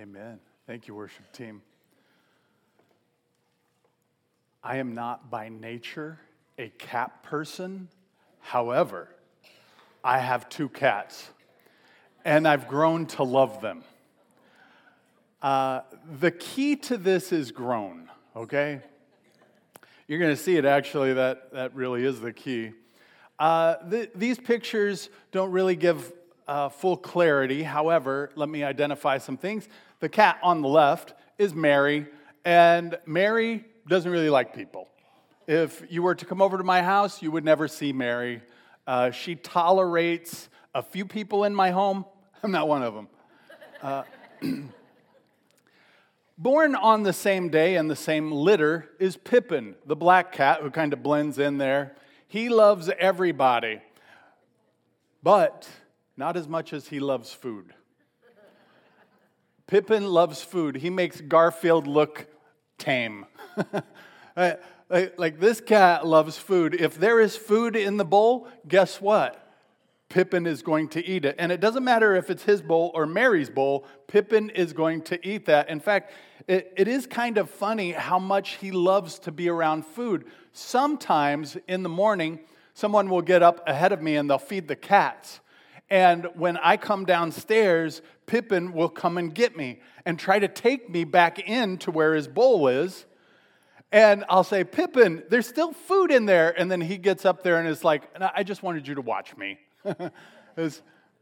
Amen. Thank you, worship team. I am not by nature a cat person. However, I have two cats, and I've grown to love them. Uh, the key to this is grown, okay? You're going to see it actually, that, that really is the key. Uh, th- these pictures don't really give uh, full clarity. However, let me identify some things. The cat on the left is Mary, and Mary doesn't really like people. If you were to come over to my house, you would never see Mary. Uh, she tolerates a few people in my home. I'm not one of them. Uh, born on the same day and the same litter is Pippin, the black cat who kind of blends in there. He loves everybody, but not as much as he loves food. Pippin loves food. He makes Garfield look tame. like, this cat loves food. If there is food in the bowl, guess what? Pippin is going to eat it. And it doesn't matter if it's his bowl or Mary's bowl, Pippin is going to eat that. In fact, it, it is kind of funny how much he loves to be around food. Sometimes in the morning, someone will get up ahead of me and they'll feed the cats. And when I come downstairs, Pippin will come and get me and try to take me back in to where his bowl is. And I'll say, Pippin, there's still food in there. And then he gets up there and is like, I just wanted you to watch me.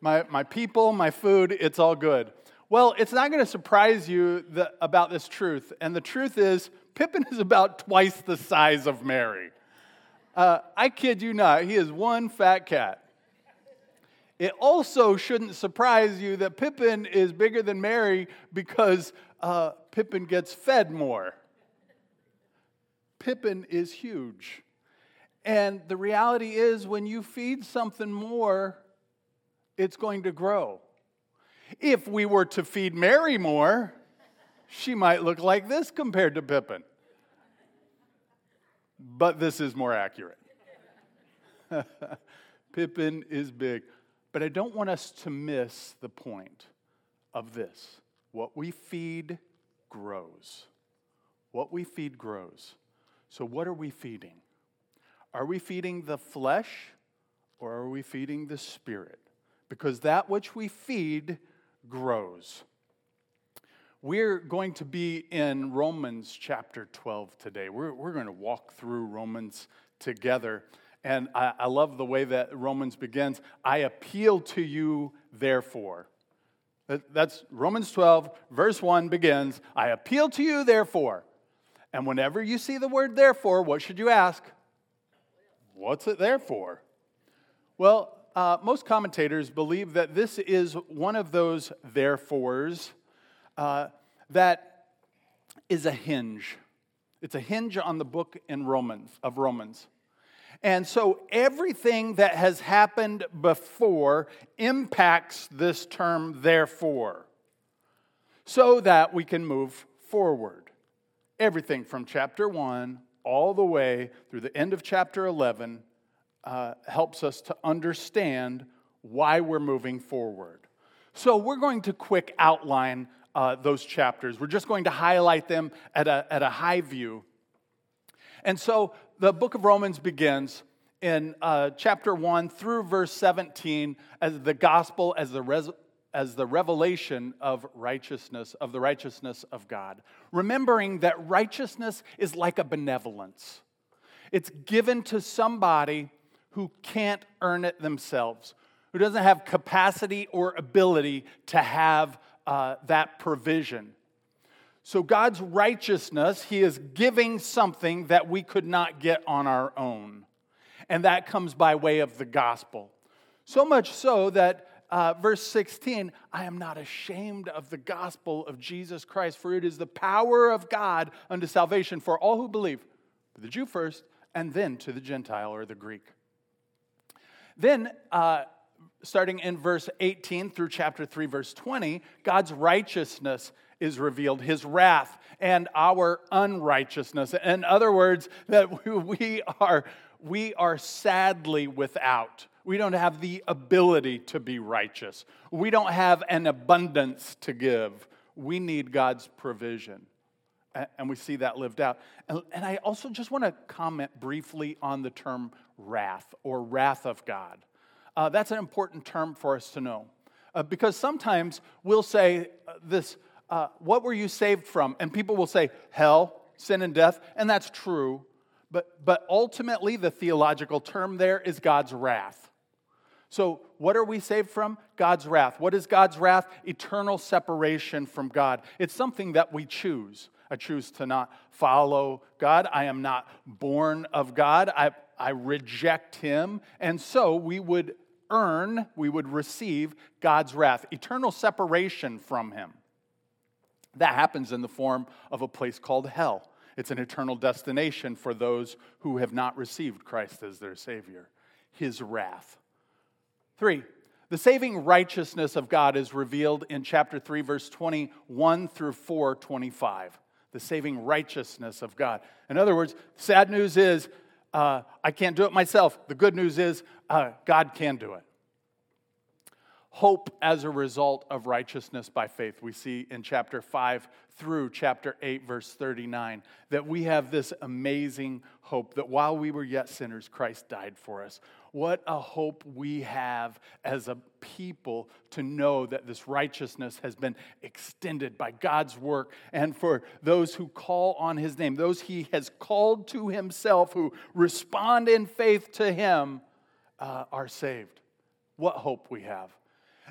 my, my people, my food, it's all good. Well, it's not going to surprise you that, about this truth. And the truth is, Pippin is about twice the size of Mary. Uh, I kid you not, he is one fat cat. It also shouldn't surprise you that Pippin is bigger than Mary because uh, Pippin gets fed more. Pippin is huge. And the reality is, when you feed something more, it's going to grow. If we were to feed Mary more, she might look like this compared to Pippin. But this is more accurate. Pippin is big. But I don't want us to miss the point of this. What we feed grows. What we feed grows. So, what are we feeding? Are we feeding the flesh or are we feeding the spirit? Because that which we feed grows. We're going to be in Romans chapter 12 today. We're, we're going to walk through Romans together. And I, I love the way that Romans begins. I appeal to you, therefore. That's Romans 12, verse 1 begins I appeal to you, therefore. And whenever you see the word therefore, what should you ask? What's it there for? Well, uh, most commentators believe that this is one of those therefores uh, that is a hinge. It's a hinge on the book in Romans of Romans. And so everything that has happened before impacts this term, therefore, so that we can move forward. Everything from chapter 1 all the way through the end of chapter 11 uh, helps us to understand why we're moving forward. So we're going to quick outline uh, those chapters. We're just going to highlight them at a, at a high view. And so the book of Romans begins in uh, chapter 1 through verse 17 as the gospel, as the, res- as the revelation of righteousness, of the righteousness of God. Remembering that righteousness is like a benevolence, it's given to somebody who can't earn it themselves, who doesn't have capacity or ability to have uh, that provision. So, God's righteousness, He is giving something that we could not get on our own. And that comes by way of the gospel. So much so that uh, verse 16, I am not ashamed of the gospel of Jesus Christ, for it is the power of God unto salvation for all who believe, the Jew first, and then to the Gentile or the Greek. Then, uh, starting in verse 18 through chapter 3, verse 20, God's righteousness is revealed, his wrath and our unrighteousness. In other words, that we are, we are sadly without. We don't have the ability to be righteous. We don't have an abundance to give. we need God's provision. And we see that lived out. And I also just want to comment briefly on the term wrath or wrath of God. Uh, that's an important term for us to know. Uh, because sometimes we'll say uh, this, uh, what were you saved from? And people will say, hell, sin and death. And that's true. But, but ultimately, the theological term there is God's wrath. So, what are we saved from? God's wrath. What is God's wrath? Eternal separation from God. It's something that we choose. I choose to not follow God. I am not born of God. I, I reject Him. And so we would earn, we would receive God's wrath, eternal separation from Him. That happens in the form of a place called hell. It's an eternal destination for those who have not received Christ as their Savior, His wrath. Three, the saving righteousness of God is revealed in chapter 3, verse 21 through 4, 25. The saving righteousness of God. In other words, sad news is uh, I can't do it myself. The good news is uh, God can do it hope as a result of righteousness by faith. We see in chapter 5 through chapter 8, verse 39, that we have this amazing hope that while we were yet sinners, Christ died for us. What a hope we have as a people to know that this righteousness has been extended by God's work, and for those who call on his name, those he has called to himself, who respond in faith to him, uh, are saved. What hope we have.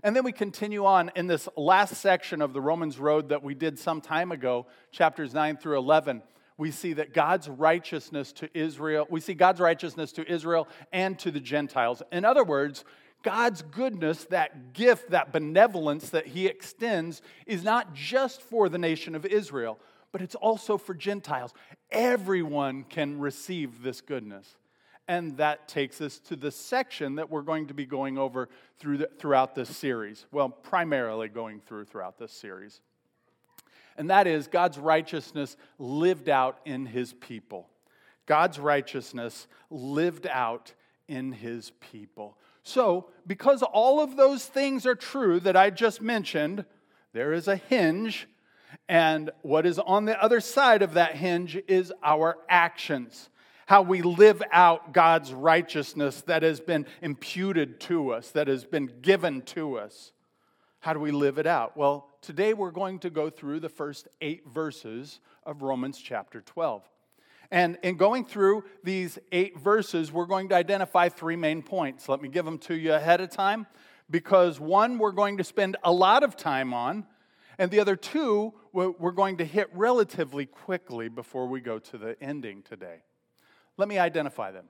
And then we continue on in this last section of the Romans Road that we did some time ago, chapters 9 through 11. We see that God's righteousness to Israel, we see God's righteousness to Israel and to the Gentiles. In other words, God's goodness, that gift, that benevolence that He extends, is not just for the nation of Israel, but it's also for Gentiles. Everyone can receive this goodness. And that takes us to the section that we're going to be going over through the, throughout this series. Well, primarily going through throughout this series. And that is God's righteousness lived out in his people. God's righteousness lived out in his people. So, because all of those things are true that I just mentioned, there is a hinge, and what is on the other side of that hinge is our actions how we live out God's righteousness that has been imputed to us, that has been given to us. How do we live it out? Well, today we're going to go through the first eight verses of Romans chapter 12. And in going through these eight verses, we're going to identify three main points. Let me give them to you ahead of time because one we're going to spend a lot of time on, and the other two we're going to hit relatively quickly before we go to the ending today. Let me identify them.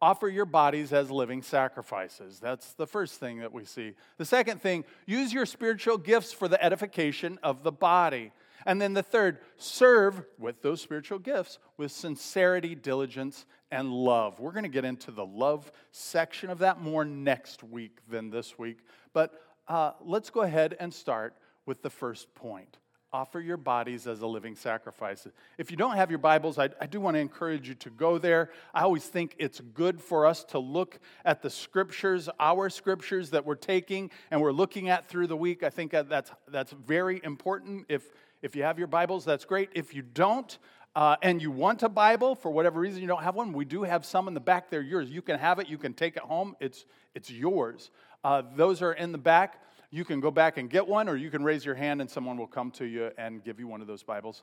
Offer your bodies as living sacrifices. That's the first thing that we see. The second thing, use your spiritual gifts for the edification of the body. And then the third, serve with those spiritual gifts with sincerity, diligence, and love. We're going to get into the love section of that more next week than this week. But uh, let's go ahead and start with the first point offer your bodies as a living sacrifice. If you don't have your Bibles, I, I, do want to encourage you to go there. I always think it's good for us to look at the scriptures, our scriptures that we're taking and we're looking at through the week. I think that's, that's very important. If, if you have your Bibles, that's great. If you don't, uh, and you want a Bible for whatever reason you don't have one, we do have some in the back. They're yours. You can have it. You can take it home. It's it's yours. Uh, those are in the back you can go back and get one, or you can raise your hand and someone will come to you and give you one of those Bibles.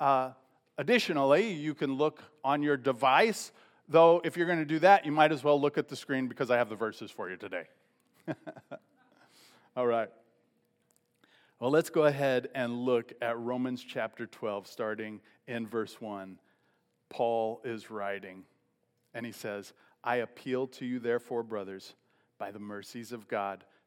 Uh, additionally, you can look on your device, though, if you're going to do that, you might as well look at the screen because I have the verses for you today. All right. Well, let's go ahead and look at Romans chapter 12, starting in verse 1. Paul is writing, and he says, I appeal to you, therefore, brothers, by the mercies of God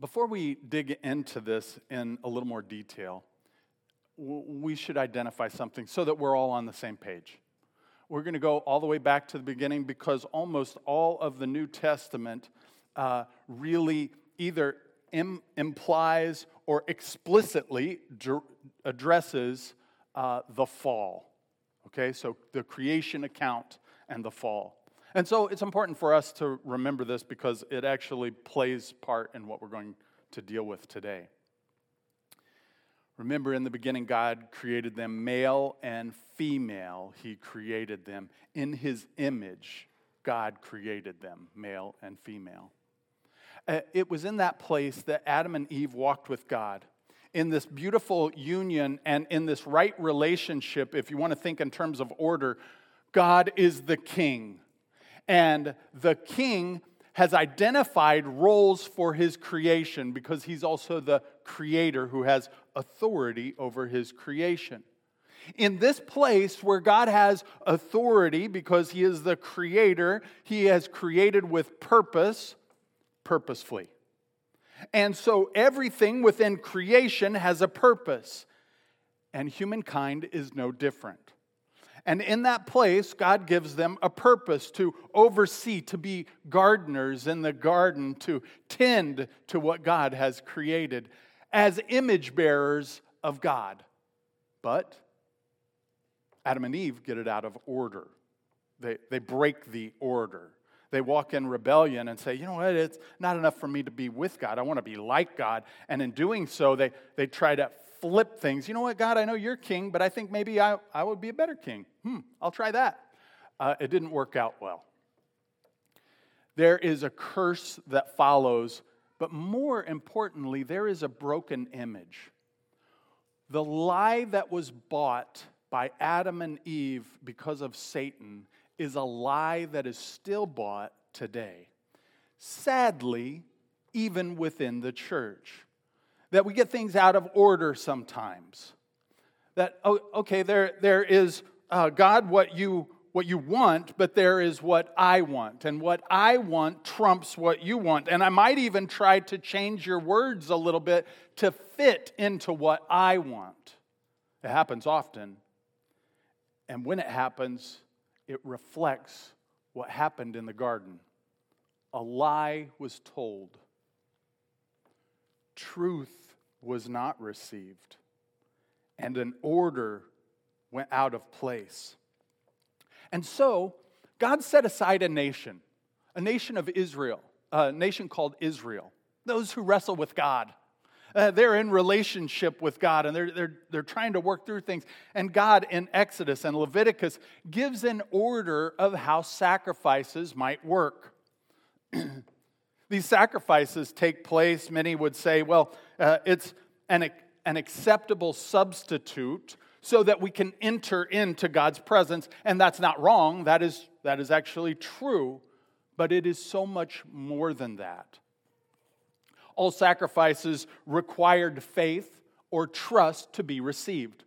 Before we dig into this in a little more detail, we should identify something so that we're all on the same page. We're going to go all the way back to the beginning because almost all of the New Testament uh, really either Im- implies or explicitly dr- addresses uh, the fall. Okay, so the creation account and the fall. And so it's important for us to remember this because it actually plays part in what we're going to deal with today. Remember, in the beginning, God created them male and female. He created them. In His image, God created them, male and female. Uh, it was in that place that Adam and Eve walked with God. In this beautiful union and in this right relationship, if you want to think in terms of order, God is the king. And the king has identified roles for his creation because he's also the creator who has authority over his creation. In this place where God has authority because he is the creator, he has created with purpose, purposefully. And so everything within creation has a purpose, and humankind is no different. And in that place, God gives them a purpose to oversee, to be gardeners in the garden, to tend to what God has created as image bearers of God. But Adam and Eve get it out of order, they, they break the order. They walk in rebellion and say, you know what, it's not enough for me to be with God. I want to be like God. And in doing so, they, they try to flip things. You know what, God, I know you're king, but I think maybe I, I would be a better king. Hmm, I'll try that. Uh, it didn't work out well. There is a curse that follows, but more importantly, there is a broken image. The lie that was bought by Adam and Eve because of Satan is a lie that is still bought today. Sadly, even within the church that we get things out of order sometimes. That, oh, okay, there, there is, uh, God, what you, what you want, but there is what I want. And what I want trumps what you want. And I might even try to change your words a little bit to fit into what I want. It happens often. And when it happens, it reflects what happened in the garden. A lie was told truth was not received, and an order went out of place. And so, God set aside a nation, a nation of Israel, a nation called Israel, those who wrestle with God. Uh, they're in relationship with God and they're, they're, they're trying to work through things. And God in Exodus and Leviticus gives an order of how sacrifices might work. these sacrifices take place, many would say, well, uh, it's an, an acceptable substitute so that we can enter into God's presence. And that's not wrong, that is, that is actually true, but it is so much more than that. All sacrifices required faith or trust to be received.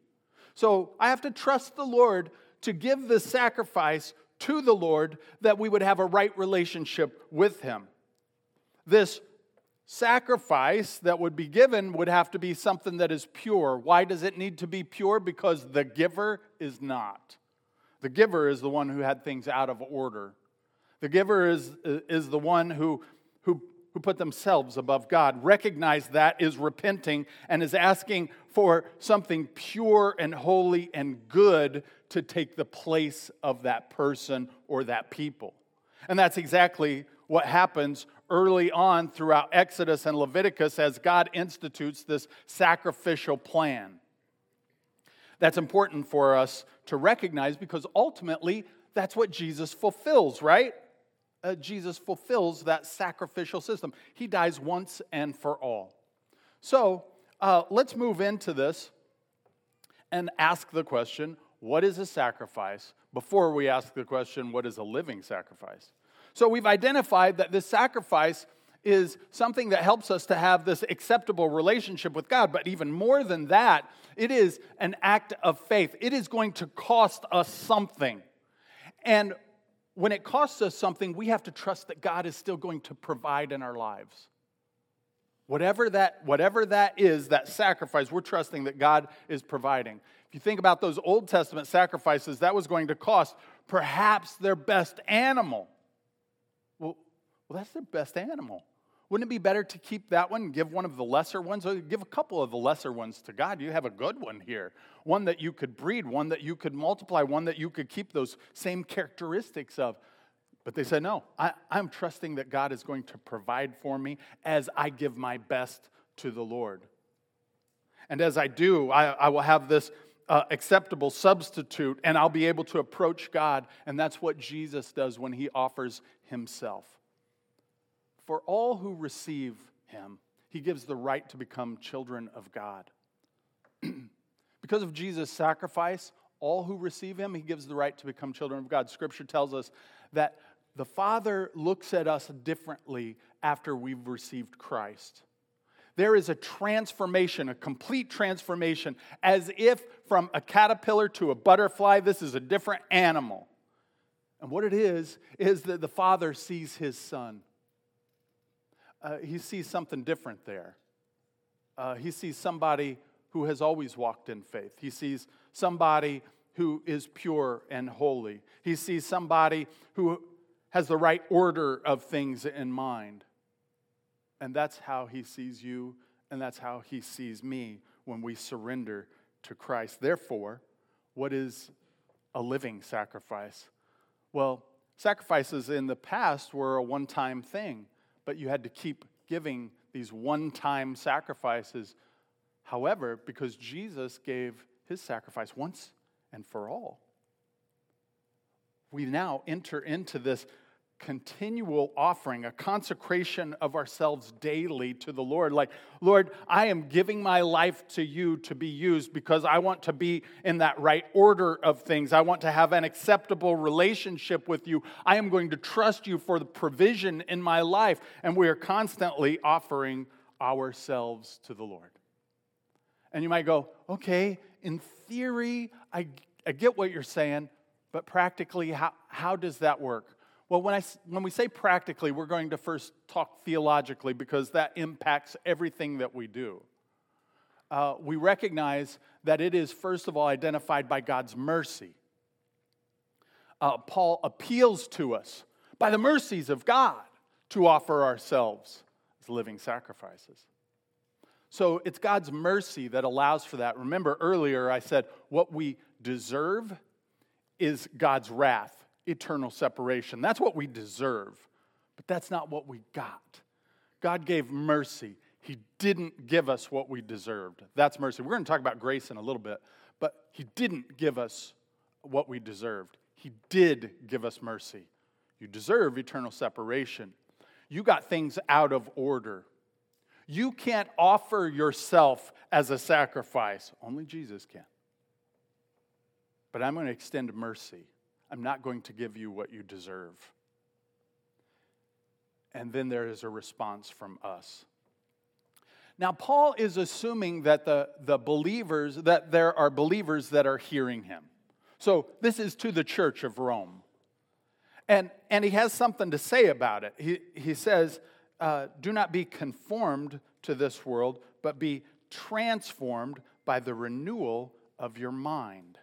So I have to trust the Lord to give the sacrifice to the Lord that we would have a right relationship with Him. This sacrifice that would be given would have to be something that is pure. Why does it need to be pure? Because the giver is not. The giver is the one who had things out of order. The giver is, is the one who, who, who put themselves above God. Recognize that is repenting and is asking for something pure and holy and good to take the place of that person or that people. And that's exactly what happens early on throughout Exodus and Leviticus as God institutes this sacrificial plan. That's important for us to recognize because ultimately that's what Jesus fulfills, right? Uh, Jesus fulfills that sacrificial system. He dies once and for all. So uh, let's move into this and ask the question what is a sacrifice before we ask the question what is a living sacrifice? So we've identified that this sacrifice is something that helps us to have this acceptable relationship with God. But even more than that, it is an act of faith. It is going to cost us something. And when it costs us something, we have to trust that God is still going to provide in our lives. Whatever that, whatever that is, that sacrifice, we're trusting that God is providing. If you think about those Old Testament sacrifices, that was going to cost perhaps their best animal. Well, that's their best animal. Wouldn't it be better to keep that one give one of the lesser ones? Or give a couple of the lesser ones to God. You have a good one here. One that you could breed, one that you could multiply, one that you could keep those same characteristics of. But they said, No, I, am trusting that God is going to provide for me as I give my best to the Lord. And as I do, I, I will have this uh, acceptable substitute and I'll be able to approach God. And that's what Jesus does when he offers himself. For all who receive him, he gives the right to become children of God. because of Jesus' sacrifice, all who receive him, he gives the right to become children of God. Scripture tells us that the Father looks at us differently after we've received Christ. There is a transformation, a complete transformation, as if from a caterpillar to a butterfly, this is a different animal. And what it is, is that the Father sees his Son. Uh, he sees something different there. Uh, he sees somebody who has always walked in faith. He sees somebody who is pure and holy. He sees somebody who has the right order of things in mind. And that's how he sees you, and that's how he sees me when we surrender to Christ. Therefore, what is a living sacrifice? Well, sacrifices in the past were a one time thing, but you had to keep giving these one time sacrifices. However, because Jesus gave his sacrifice once and for all, we now enter into this continual offering, a consecration of ourselves daily to the Lord. Like, Lord, I am giving my life to you to be used because I want to be in that right order of things. I want to have an acceptable relationship with you. I am going to trust you for the provision in my life. And we are constantly offering ourselves to the Lord. And you might go, okay, in theory, I, I get what you're saying, but practically, how, how does that work? Well, when, I, when we say practically, we're going to first talk theologically because that impacts everything that we do. Uh, we recognize that it is, first of all, identified by God's mercy. Uh, Paul appeals to us by the mercies of God to offer ourselves as living sacrifices. So it's God's mercy that allows for that. Remember earlier I said what we deserve is God's wrath eternal separation. That's what we deserve, but that's not what we got. God gave mercy. He didn't give us what we deserved. That's mercy. We're going to talk about grace in a little bit, but He didn't give us what we deserved. He did give us mercy. You deserve eternal separation. You got things out of order. You can't offer yourself as a sacrifice, only Jesus can. But I'm going to extend mercy. I'm not going to give you what you deserve. And then there is a response from us. Now, Paul is assuming that the, the believers, that there are believers that are hearing him. So this is to the church of Rome. And, and he has something to say about it. He, he says, uh, Do not be conformed to this world, but be transformed by the renewal of your mind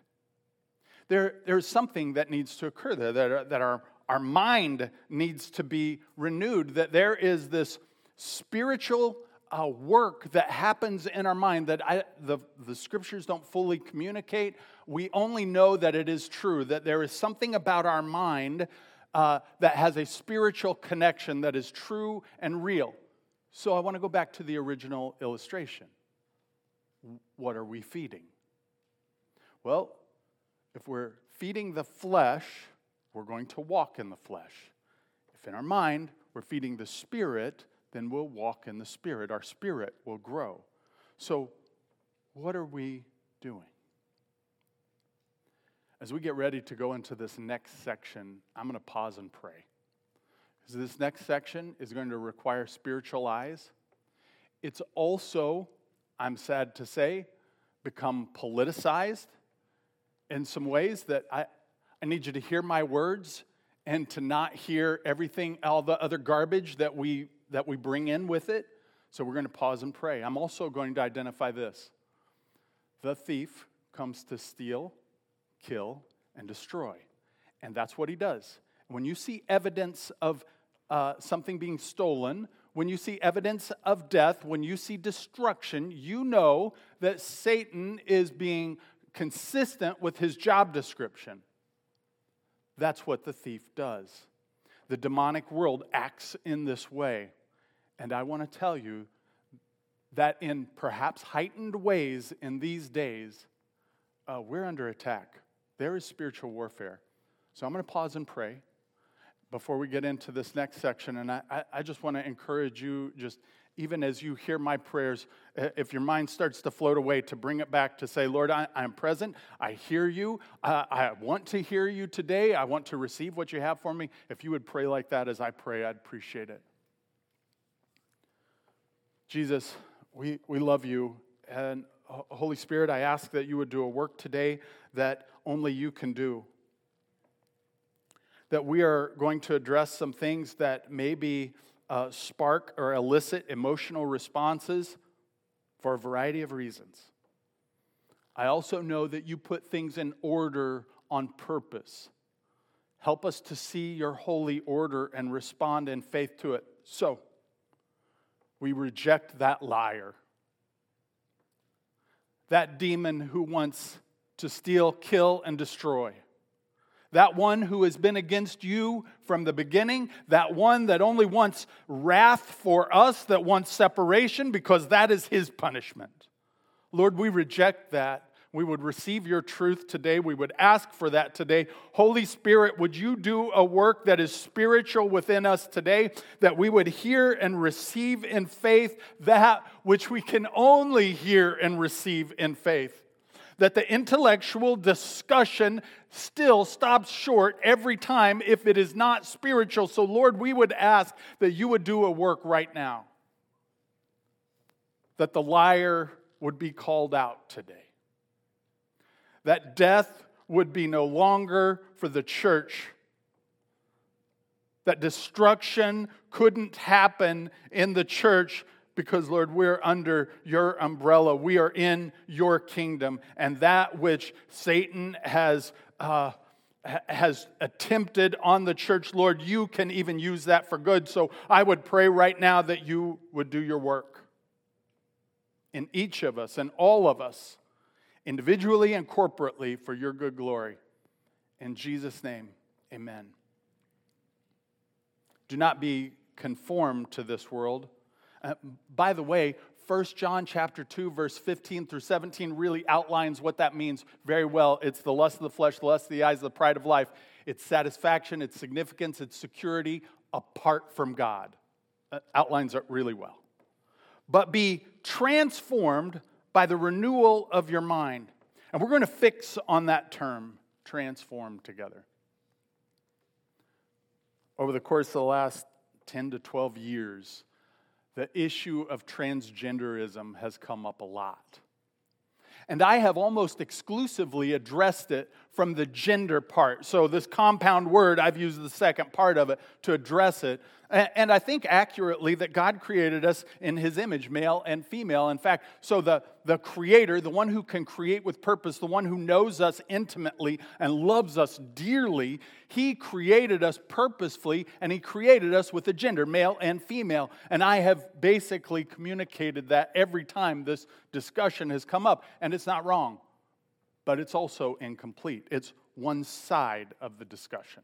there, there's something that needs to occur there, that, that our, our mind needs to be renewed, that there is this spiritual uh, work that happens in our mind that I, the, the scriptures don't fully communicate. We only know that it is true, that there is something about our mind uh, that has a spiritual connection that is true and real. So I want to go back to the original illustration. What are we feeding? Well, if we're feeding the flesh, we're going to walk in the flesh. If in our mind we're feeding the spirit, then we'll walk in the spirit. Our spirit will grow. So, what are we doing? As we get ready to go into this next section, I'm going to pause and pray. Because this next section is going to require spiritual eyes. It's also, I'm sad to say, become politicized in some ways that I, I need you to hear my words and to not hear everything, all the other garbage that we, that we bring in with it. So we're going to pause and pray. I'm also going to identify this the thief comes to steal, kill, and destroy. And that's what he does. When you see evidence of uh, something being stolen, when you see evidence of death, when you see destruction, you know that Satan is being consistent with his job description. That's what the thief does. The demonic world acts in this way. And I want to tell you that in perhaps heightened ways in these days, uh, we're under attack. There is spiritual warfare. So I'm going to pause and pray before we get into this next section. And I, I just want to encourage you, just even as you hear my prayers, if your mind starts to float away, to bring it back to say, Lord, I, am present. I hear you. Uh, I want to hear you today. I want to receive what you have for me. If you would pray like that as I pray, I'd appreciate it. Jesus, we, we love you. And Holy Spirit, I ask that you would do a work today that only you can do. That we are going to address some things that maybe uh, spark or elicit emotional responses for a variety of reasons. I also know that you put things in order on purpose. Help us to see your holy order and respond in faith to it. So, we reject that liar, that demon who wants to steal, kill, and destroy. That one who has been against you from the beginning, that one that only wants wrath for us, that wants separation, because that is his punishment. Lord, we reject that we would receive your truth today. We would ask for that today. Holy Spirit, would you do a work that is spiritual within us today, that we would hear and receive in faith that which we can only hear and receive in faith? That the intellectual discussion still stops short every time if it is not spiritual. So, Lord, we would ask that you would do a work right now, that the liar would be called out today. That death would be no longer for the church, that destruction couldn't happen in the church because, Lord, we're under your umbrella. We are in your kingdom. And that which Satan has, uh, has attempted on the church, Lord, you can even use that for good. So I would pray right now that you would do your work in each of us and all of us individually and corporately for your good glory. In Jesus' name, amen. Do not be conformed to this world. Uh, by the way, 1 John chapter 2 verse 15 through 17 really outlines what that means very well. It's the lust of the flesh, the lust of the eyes, the pride of life. It's satisfaction, it's significance, it's security apart from God. Uh, outlines it really well. But be transformed by the renewal of your mind. And we're going to fix on that term, transform together. Over the course of the last 10 to 12 years, the issue of transgenderism has come up a lot. And I have almost exclusively addressed it from the gender part. So, this compound word, I've used the second part of it to address it. And I think accurately that God created us in his image, male and female. In fact, so the, the creator, the one who can create with purpose, the one who knows us intimately and loves us dearly, he created us purposefully and he created us with a gender, male and female. And I have basically communicated that every time this discussion has come up. And it's not wrong, but it's also incomplete. It's one side of the discussion.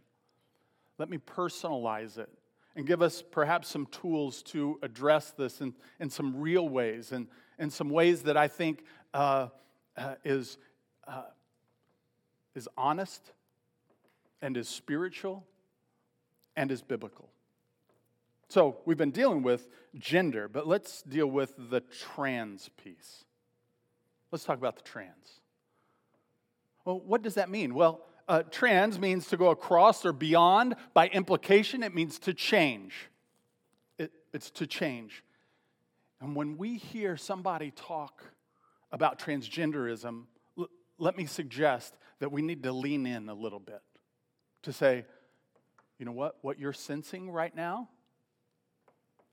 Let me personalize it and give us perhaps some tools to address this in, in some real ways and in some ways that I think uh, uh, is, uh, is honest and is spiritual and is biblical. So we've been dealing with gender, but let's deal with the trans piece. Let's talk about the trans. Well, what does that mean? Well, uh, trans means to go across or beyond. By implication, it means to change. It, it's to change. And when we hear somebody talk about transgenderism, l- let me suggest that we need to lean in a little bit to say, you know what? What you're sensing right now,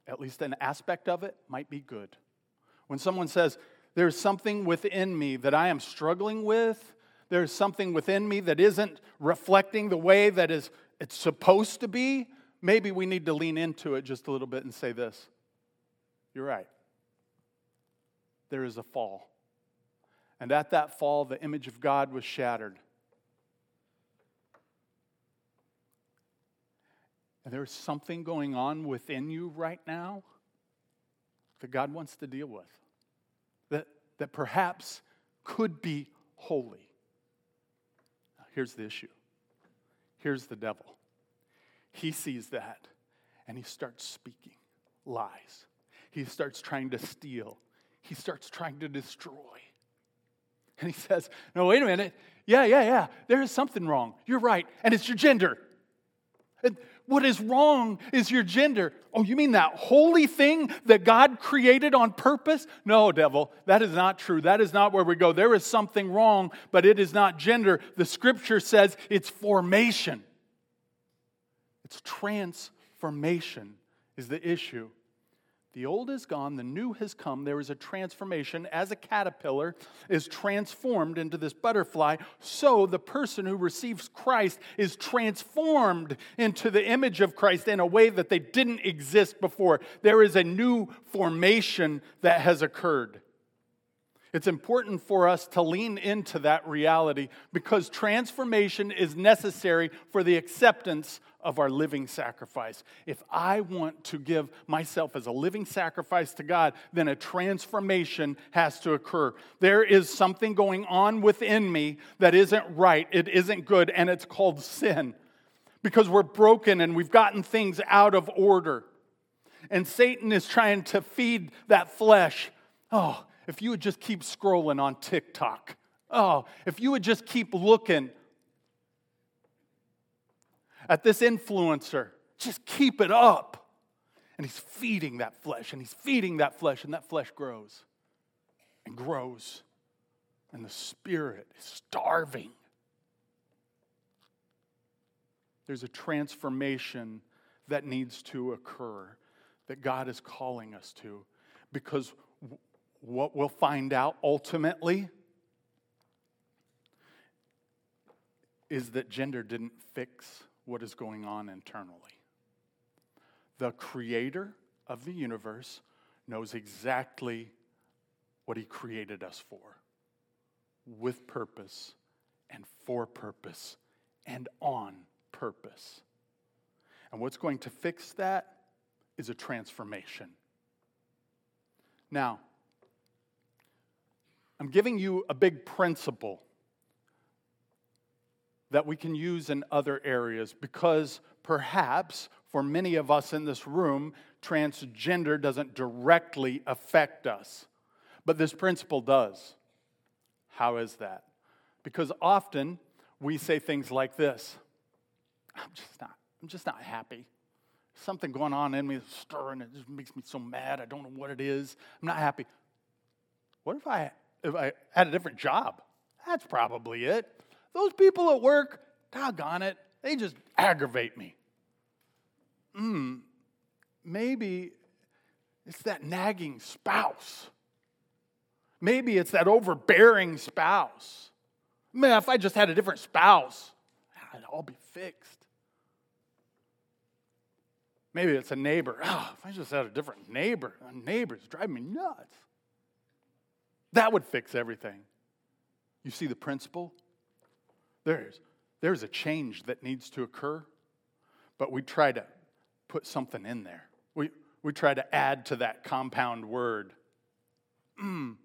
at least an aspect of it, might be good. When someone says, There's something within me that I am struggling with, there's something within me that isn't reflecting the way that is it's supposed to be, maybe we need to lean into it just a little bit and say this. You're right. There is a fall. And at that fall, the image of God was shattered. And there's something going on within you right now that God wants to deal with, that, that perhaps could be holy. Here's the issue here's the devil. He sees that and he starts speaking lies. He starts trying to steal, he starts trying to destroy. And he says, No, wait a minute. Yeah, yeah, yeah. There is something wrong. You're right. And it's your gender. What is wrong is your gender. Oh, you mean that holy thing that God created on purpose? No, devil, that is not true. That is not where we go. There is something wrong, but it is not gender. The scripture says it's formation, it's transformation is the issue. The old is gone, the new has come. There is a transformation. As a caterpillar is transformed into this butterfly, so the person who receives Christ is transformed into the image of Christ in a way that they didn't exist before. There is a new formation that has occurred. It's important for us to lean into that reality because transformation is necessary for the acceptance of our living sacrifice. If I want to give myself as a living sacrifice to God, then a transformation has to occur. There is something going on within me that isn't right, it isn't good, and it's called sin because we're broken and we've gotten things out of order. And Satan is trying to feed that flesh. Oh, if you would just keep scrolling on TikTok. Oh, if you would just keep looking at this influencer, just keep it up. And he's feeding that flesh, and he's feeding that flesh, and that flesh grows and grows. And the spirit is starving. There's a transformation that needs to occur that God is calling us to because what we'll find out ultimately is that gender didn't fix what is going on internally. The creator of the universe knows exactly what he created us for with purpose and for purpose and on purpose. And what's going to fix that is a transformation. Now, I'm giving you a big principle that we can use in other areas because perhaps for many of us in this room, transgender doesn't directly affect us. But this principle does. How is that? Because often we say things like this I'm just not, I'm just not happy. Something going on in me is stirring, it just makes me so mad. I don't know what it is. I'm not happy. What if I if I had a different job. That's probably it. Those people at work, doggone it, they just aggravate me. Hmm, maybe it's that nagging spouse. Maybe it's that overbearing spouse. Man, if I just had a different spouse, it'd all be fixed. Maybe it's a neighbor. Oh, if I just had a different neighbor, a neighbor's driving me nuts. That would fix everything. You see the principle? There's, there's a change that needs to occur, but we try to put something in there. We, we try to add to that compound word. Mm.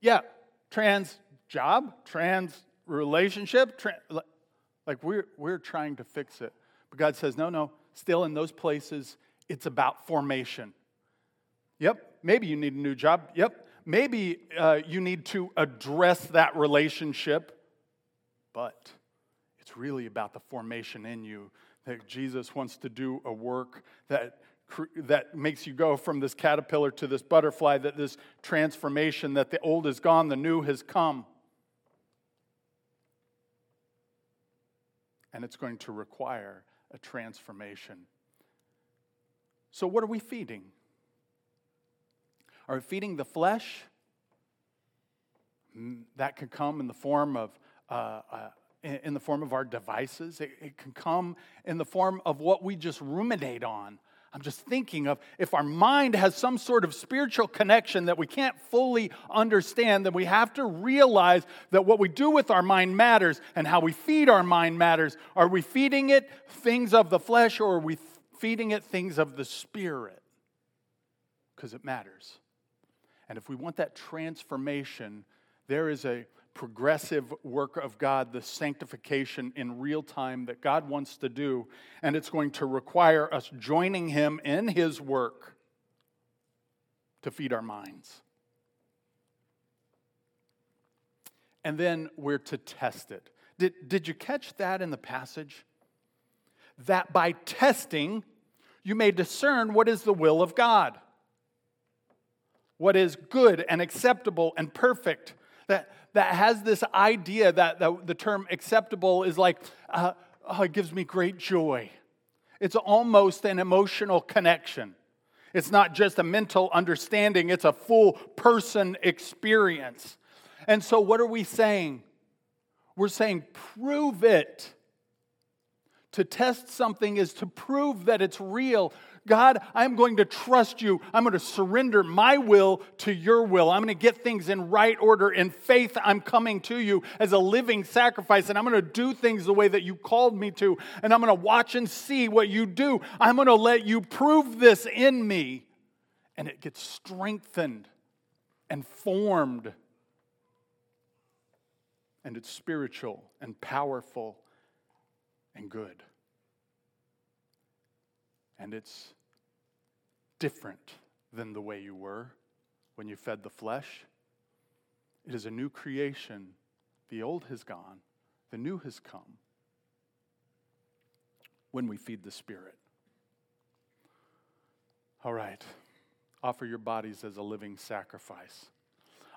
Yeah, trans job, trans relationship, trans, like we're, we're trying to fix it. But God says, no, no, still in those places, it's about formation. Yep, maybe you need a new job. Yep, maybe uh, you need to address that relationship, but it's really about the formation in you that Jesus wants to do a work that that makes you go from this caterpillar to this butterfly, that this transformation, that the old is gone, the new has come. And it's going to require a transformation. So, what are we feeding? Are we feeding the flesh? Mm, that could come in the form of uh, uh, in the form of our devices. It, it can come in the form of what we just ruminate on. I'm just thinking of if our mind has some sort of spiritual connection that we can't fully understand, then we have to realize that what we do with our mind matters and how we feed our mind matters. Are we feeding it things of the flesh or are we feeding it things of the spirit? Because it matters. And if we want that transformation, there is a progressive work of God, the sanctification in real time that God wants to do. And it's going to require us joining Him in His work to feed our minds. And then we're to test it. Did, did you catch that in the passage? That by testing, you may discern what is the will of God, what is good and acceptable and perfect. That, that has this idea that the, the term acceptable is like, uh, oh, it gives me great joy. It's almost an emotional connection. It's not just a mental understanding, it's a full person experience. And so, what are we saying? We're saying, prove it. To test something is to prove that it's real. God, I'm going to trust you. I'm going to surrender my will to your will. I'm going to get things in right order. In faith, I'm coming to you as a living sacrifice, and I'm going to do things the way that you called me to, and I'm going to watch and see what you do. I'm going to let you prove this in me. And it gets strengthened and formed. And it's spiritual and powerful and good. And it's different than the way you were when you fed the flesh. It is a new creation. The old has gone, the new has come when we feed the Spirit. All right, offer your bodies as a living sacrifice.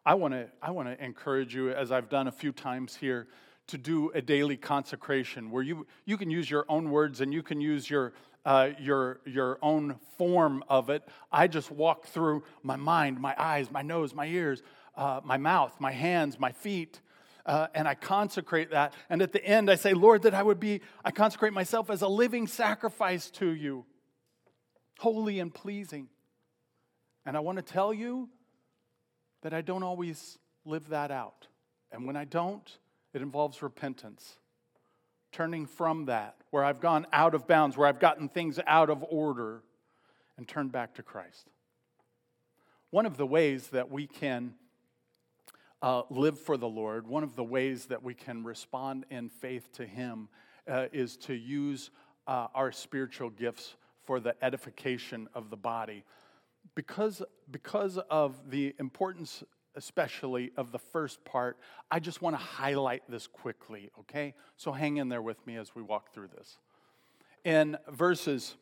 I want to I want to encourage you, as I've done a few times here, to do a daily consecration where you, you can use your own words and you can use your, uh, your, your own form of it. I just walk through my mind, my eyes, my nose, my ears, uh, my mouth, my hands, my feet. Uh, and I consecrate that. And at the end, I say, Lord, that I would be, I consecrate myself as a living sacrifice to you, holy and pleasing. And I want to tell you that I don't always live that out. And when I don't, it involves repentance, turning from that, where I've gone out of bounds, where I've gotten things out of order, and turn back to Christ. One of the ways that we can uh, live for the Lord, one of the ways that we can respond in faith to Him uh, is to use uh, our spiritual gifts for the edification of the body. Because, because of the importance especially of the first part, I just want to highlight this quickly, okay? So hang in there with me as we walk through this. In verses,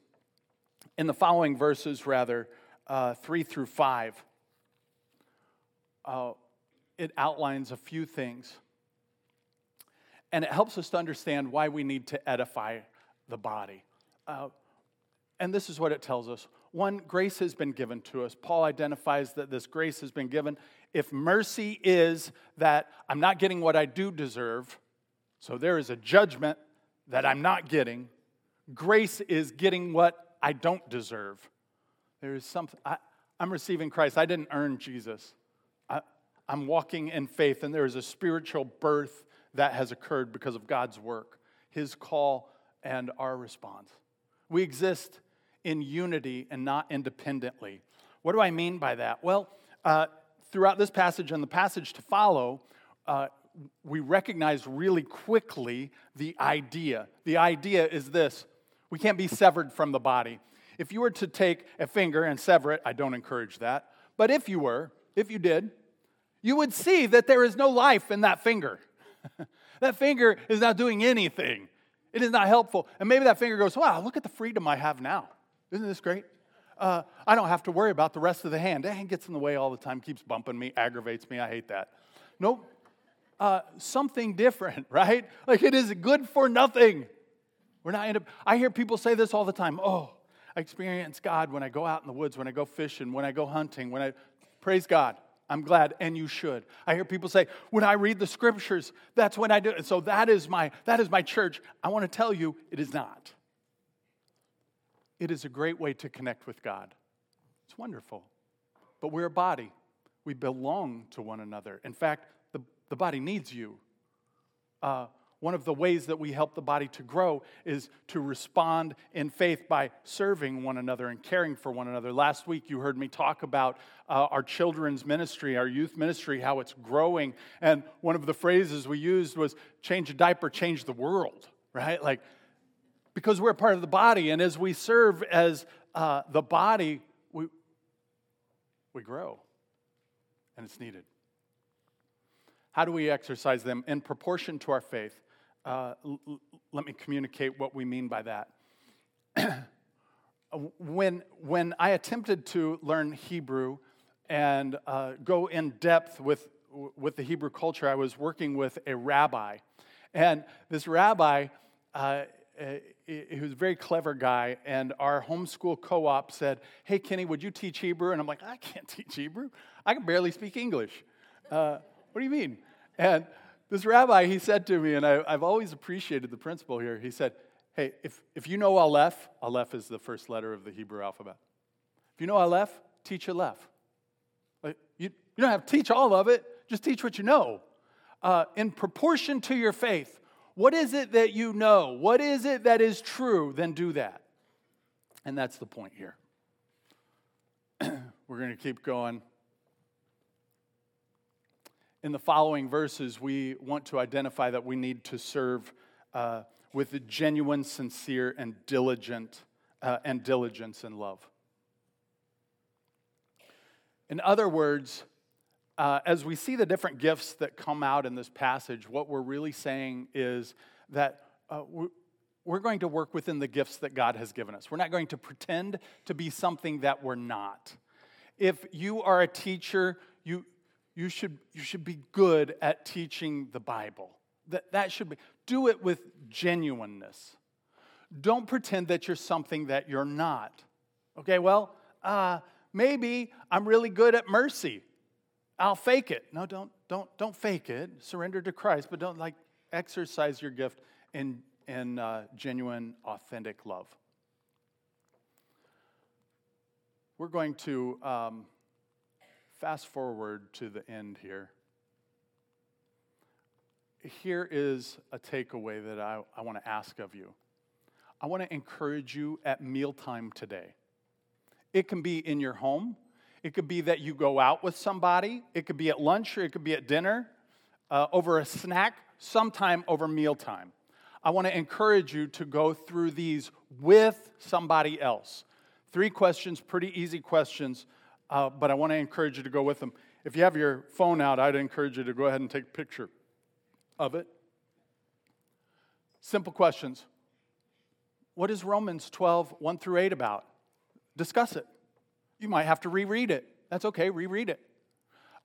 in the following verses, rather, uh, three through five, uh, it outlines a few things. And it helps us to understand why we need to edify the body. Uh, and this is what it tells us. One, grace has been given to us. Paul identifies that this grace has been given if mercy is that I'm not getting what I do deserve, so there is a judgment that I'm not getting, grace is getting what I don't deserve. There is something, I, am receiving Christ. I didn't earn Jesus. I, I'm walking in faith, and there is a spiritual birth that has occurred because of God's work, His call, and our response. We exist in unity and not independently. What do I mean by that? Well, uh, throughout this passage and the passage to follow, uh, we recognize really quickly the idea. The idea is this we can't be severed from the body. If you were to take a finger and sever it, I don't encourage that, but if you were, if you did, you would see that there is no life in that finger. that finger is not doing anything, it is not helpful. And maybe that finger goes, wow, look at the freedom I have now. Isn't this great? uh, I don't have to worry about the rest of the hand. That hand gets in the way all the time, keeps bumping me, aggravates me. I hate that. Nope. Uh, something different, right? Like it is good for nothing. We're not. I hear people say this all the time. Oh, I experience God when I go out in the woods, when I go fishing, when I go hunting, when I praise God. I'm glad, and you should. I hear people say, when I read the scriptures, that's when I do it. So that is my that is my church. I want to tell you, it is not. It is a great way to connect with God. It's wonderful. But we're a body. We belong to one another. In fact, the, the body needs you. Uh, one of the ways that we help the body to grow is to respond in faith by serving one another and caring for one another. Last week, you heard me talk about uh, our children's ministry, our youth ministry, how it's growing. And one of the phrases we used was change a diaper, change the world, right? Like, because we're part of the body. And as we serve as uh, the body, we, we grow, and it's needed. How do we exercise them? In proportion to our faith. Uh, l- let me communicate what we mean by that. when, when I attempted to learn Hebrew and uh, go in depth with, with the Hebrew culture, I was working with a rabbi. And this rabbi, uh, he was a very clever guy, and our homeschool co op said, Hey, Kenny, would you teach Hebrew? And I'm like, I can't teach Hebrew. I can barely speak English. Uh, what do you mean? And this rabbi, he said to me, and I, have always appreciated the principle here. He said, Hey, if, if you know Aleph, Aleph is the first letter of the Hebrew alphabet. If you know Aleph, teach Aleph. Like, you, you don't have to teach all of it, just teach what you know. Uh, in proportion to your faith, what is it that you know? What is it that is true? Then do that. And that's the point here. We're going to keep going. In the following verses, we want to identify that we need to serve uh, with genuine, sincere, and diligent, uh, and diligence and love. In other words, uh, as we see the different gifts that come out in this passage, what we're really saying is that uh, we're going to work within the gifts that God has given us. We're not going to pretend to be something that we're not. If you are a teacher, you, you should, you should be good at teaching the Bible. That, that should be, do it with genuineness. Don't pretend that you're something that you're not. Okay, well, uh, maybe I'm really good at mercy. I'll fake it. No, don't, don't, don't fake it. Surrender to Christ, but don't like exercise your gift in, in uh, genuine, authentic love. We're going to um, Fast forward to the end here. Here is a takeaway that I, I want to ask of you. I want to encourage you at mealtime today. It can be in your home, it could be that you go out with somebody, it could be at lunch or it could be at dinner, uh, over a snack, sometime over mealtime. I want to encourage you to go through these with somebody else. Three questions, pretty easy questions uh, but I want to encourage you to go with them. If you have your phone out, I'd encourage you to go ahead and take a picture of it. Simple questions. What is Romans 12, 1 through 8 about? Discuss it. You might have to reread it. That's okay, reread it.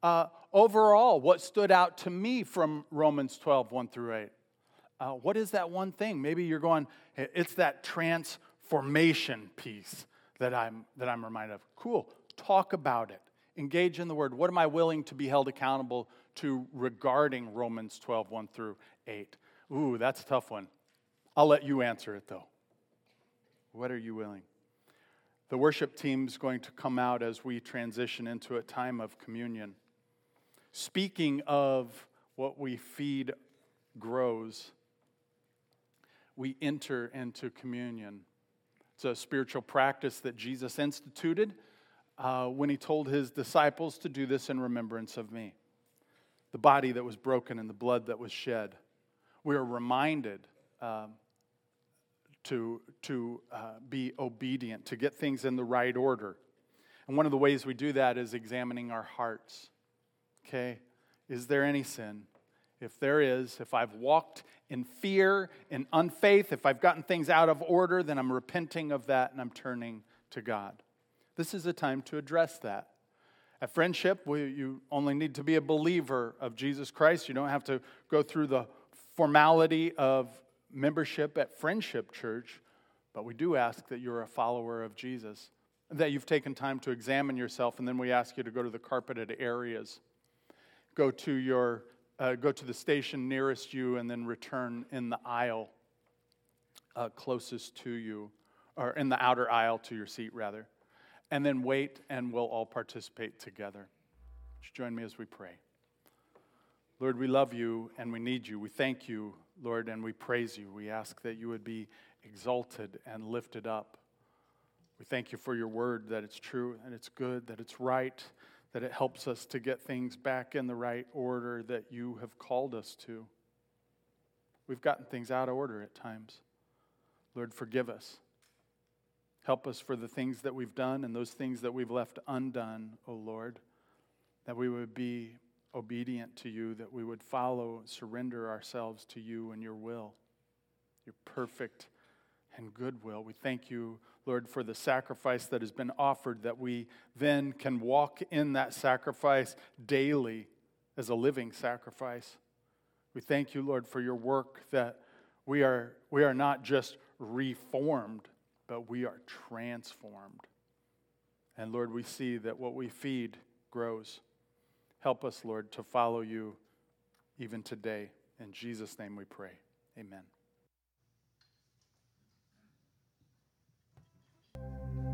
Uh, overall, what stood out to me from Romans 12, 1 through 8? Uh, what is that one thing? Maybe you're going, it's that transformation piece that I'm, that I'm reminded of. Cool talk about it, engage in the word. What am I willing to be held accountable to regarding Romans 12, 1 through 8? Ooh, that's a tough one. I'll let you answer it though. What are you willing? The worship team's going to come out as we transition into a time of communion. Speaking of what we feed grows, we enter into communion. It's a spiritual practice that Jesus instituted uh, when he told his disciples to do this in remembrance of me. The body that was broken and the blood that was shed. We are reminded um, to, to uh, be obedient, to get things in the right order. And one of the ways we do that is examining our hearts. Okay? Is there any sin? If there is, if I've walked in fear, in unfaith, if I've gotten things out of order, then I'm repenting of that and I'm turning to God. This is a time to address that. At friendship, you only need to be a believer of Jesus Christ. You don't have to go through the formality of membership at Friendship Church. But we do ask that you're a follower of Jesus, that you've taken time to examine yourself, and then we ask you to go to the carpeted areas. Go to, your, uh, go to the station nearest you, and then return in the aisle uh, closest to you, or in the outer aisle to your seat, rather. And then wait, and we'll all participate together. join me as we pray. Lord, we love you and we need you. We thank you, Lord, and we praise you. We ask that you would be exalted and lifted up. We thank you for your word, that it's true and it's good, that it's right, that it helps us to get things back in the right order that you have called us to. We've gotten things out of order at times. Lord, forgive us. Help us for the things that we've done and those things that we've left undone, O oh Lord, that we would be obedient to you, that we would follow, surrender ourselves to you and your will, your perfect and good will. We thank you, Lord, for the sacrifice that has been offered, that we then can walk in that sacrifice daily as a living sacrifice. We thank you, Lord, for your work that we are, we are not just reformed, but we are transformed. And Lord, we see that what we feed grows. Help us, Lord, to follow you even today. In Jesus' name we pray. Amen.